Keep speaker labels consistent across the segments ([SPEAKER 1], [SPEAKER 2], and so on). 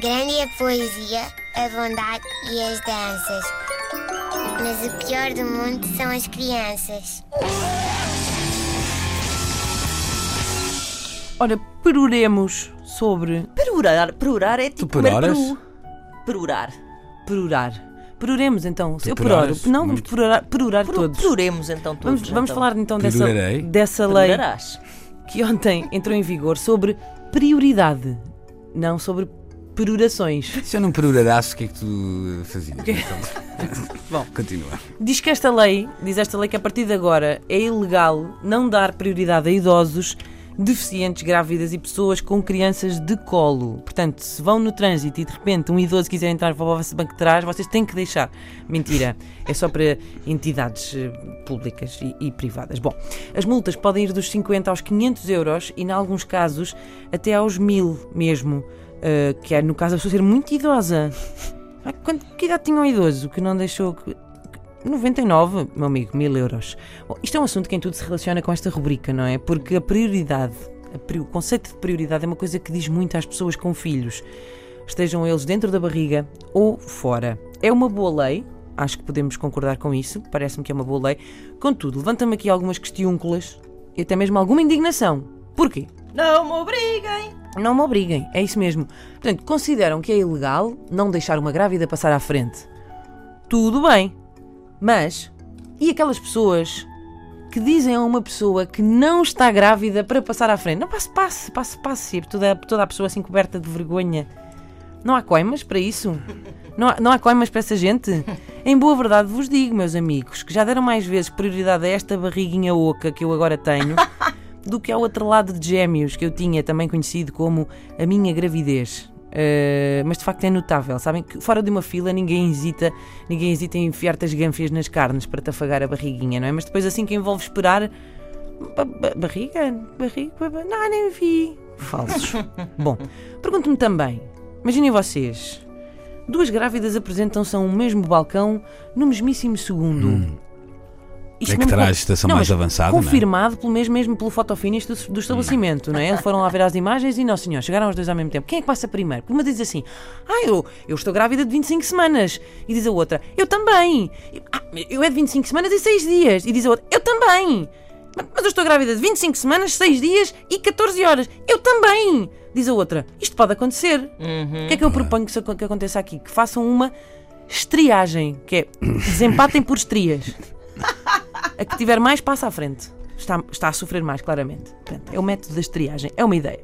[SPEAKER 1] Grande é a poesia, a bondade e as danças. Mas o pior do mundo são as crianças.
[SPEAKER 2] Ora, peruremos sobre
[SPEAKER 3] Perurar, perurar é tipo comer
[SPEAKER 4] peroras?
[SPEAKER 3] peru. Perurar.
[SPEAKER 2] perurar. Peruremos então.
[SPEAKER 4] Tu
[SPEAKER 2] Eu peroro. Não, vamos
[SPEAKER 4] Muito.
[SPEAKER 2] perurar, perurar
[SPEAKER 3] Peru-
[SPEAKER 2] todos.
[SPEAKER 3] Peruremos então todos.
[SPEAKER 2] Vamos, vamos
[SPEAKER 3] então.
[SPEAKER 2] falar então dessa,
[SPEAKER 4] Perurarei.
[SPEAKER 2] dessa lei
[SPEAKER 3] Perurarás.
[SPEAKER 2] que ontem entrou em vigor sobre prioridade, não sobre perurações.
[SPEAKER 4] Se eu não perurarasse, o que é que tu fazias?
[SPEAKER 2] Bom.
[SPEAKER 4] Continua.
[SPEAKER 2] Diz que esta lei, diz esta lei que a partir de agora é ilegal não dar prioridade a idosos, deficientes, grávidas e pessoas com crianças de colo. Portanto, se vão no trânsito e de repente um idoso quiser entrar para o vosso banco de trás, vocês têm que deixar. Mentira, é só para entidades eh, públicas e, e privadas. Bom, as multas podem ir dos 50 aos 500 euros e, em alguns casos, até aos 1000 mesmo. Eh, que é no caso a pessoa ser muito idosa. Quanto, que idade tinha um idoso que não deixou. que- 99, meu amigo, mil euros. Bom, isto é um assunto que em tudo se relaciona com esta rubrica, não é? Porque a prioridade, a o conceito de prioridade é uma coisa que diz muito às pessoas com filhos, estejam eles dentro da barriga ou fora. É uma boa lei, acho que podemos concordar com isso, parece-me que é uma boa lei. Contudo, levanta-me aqui algumas questiúnculas e até mesmo alguma indignação. Porquê?
[SPEAKER 3] Não me obriguem.
[SPEAKER 2] Não me obriguem, é isso mesmo. Portanto, consideram que é ilegal não deixar uma grávida passar à frente. Tudo bem. Mas, e aquelas pessoas que dizem a uma pessoa que não está grávida para passar à frente? Não, passe, passe, passe, passe. Toda, toda a pessoa assim coberta de vergonha. Não há coimas para isso? Não há, não há coimas para essa gente? Em boa verdade vos digo, meus amigos, que já deram mais vezes prioridade a esta barriguinha oca que eu agora tenho do que ao outro lado de gêmeos que eu tinha, também conhecido como a minha gravidez. Uh, mas de facto é notável, sabem que fora de uma fila ninguém hesita, ninguém hesita em enfiar-te as gânfias nas carnes para te afagar a barriguinha, não é? Mas depois assim que envolve esperar, ba- ba- barriga, barriga, ba- ba- não, nem vi. Falsos. Bom, pergunto-me também, imaginem vocês, duas grávidas apresentam-se a um mesmo balcão no mesmíssimo segundo. Isto
[SPEAKER 4] É que terá a
[SPEAKER 2] com-
[SPEAKER 4] gestação
[SPEAKER 2] Não,
[SPEAKER 4] mais avançada, não é?
[SPEAKER 2] Confirmado pelo mesmo, mesmo pelo fotofinish do, do estabelecimento, não é? Eles foram lá ver as imagens e, não senhor, chegaram os dois ao mesmo tempo. Quem é que passa primeiro? Porque uma diz assim, ah, eu, eu estou grávida de 25 semanas. E diz a outra, eu também. Ah, eu é de 25 semanas e 6 dias. E diz a outra, eu também. "Mas- eu estou grávida de 25 semanas, 6 dias e 14 horas. Eu também. Diz a outra, isto pode acontecer. O que é que eu proponho que, que aconteça aqui? Que façam uma estriagem, que é desempatem por estrias. A que tiver mais passa à frente. Está, está a sofrer mais, claramente. Portanto, é o método da estriagem. É uma ideia.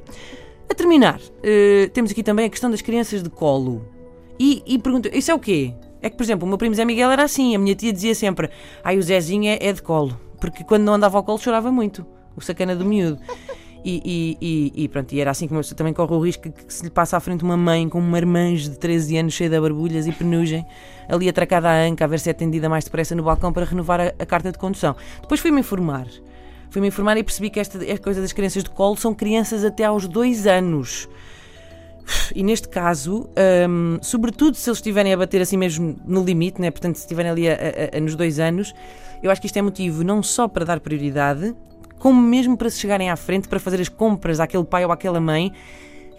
[SPEAKER 2] A terminar, eh, temos aqui também a questão das crianças de colo. E, e pergunto, isso é o quê? É que, por exemplo, o meu primo Zé Miguel era assim. A minha tia dizia sempre, ai, o Zezinho é, é de colo. Porque quando não andava ao colo chorava muito. O sacana do miúdo. E, e, e, e pronto, e era assim que uma pessoa também corre o risco que, que se lhe passa à frente uma mãe com um marmanjo de 13 anos cheia de barbulhas e penugem, ali atracada à anca a ver se é atendida mais depressa no balcão para renovar a, a carta de condução. Depois fui-me informar. Fui-me informar e percebi que esta, coisa das crianças de colo são crianças até aos 2 anos. E neste caso, hum, sobretudo se eles estiverem a bater assim mesmo no limite, né? portanto, se estiverem ali a- a- a- nos dois anos, eu acho que isto é motivo não só para dar prioridade, como mesmo para se chegarem à frente para fazer as compras àquele pai ou àquela mãe,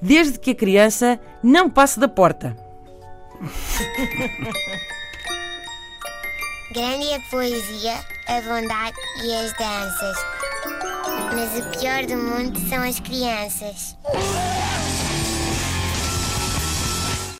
[SPEAKER 2] desde que a criança não passe da porta.
[SPEAKER 1] Grande é a poesia, a bondade e as danças. Mas o pior do mundo são as crianças.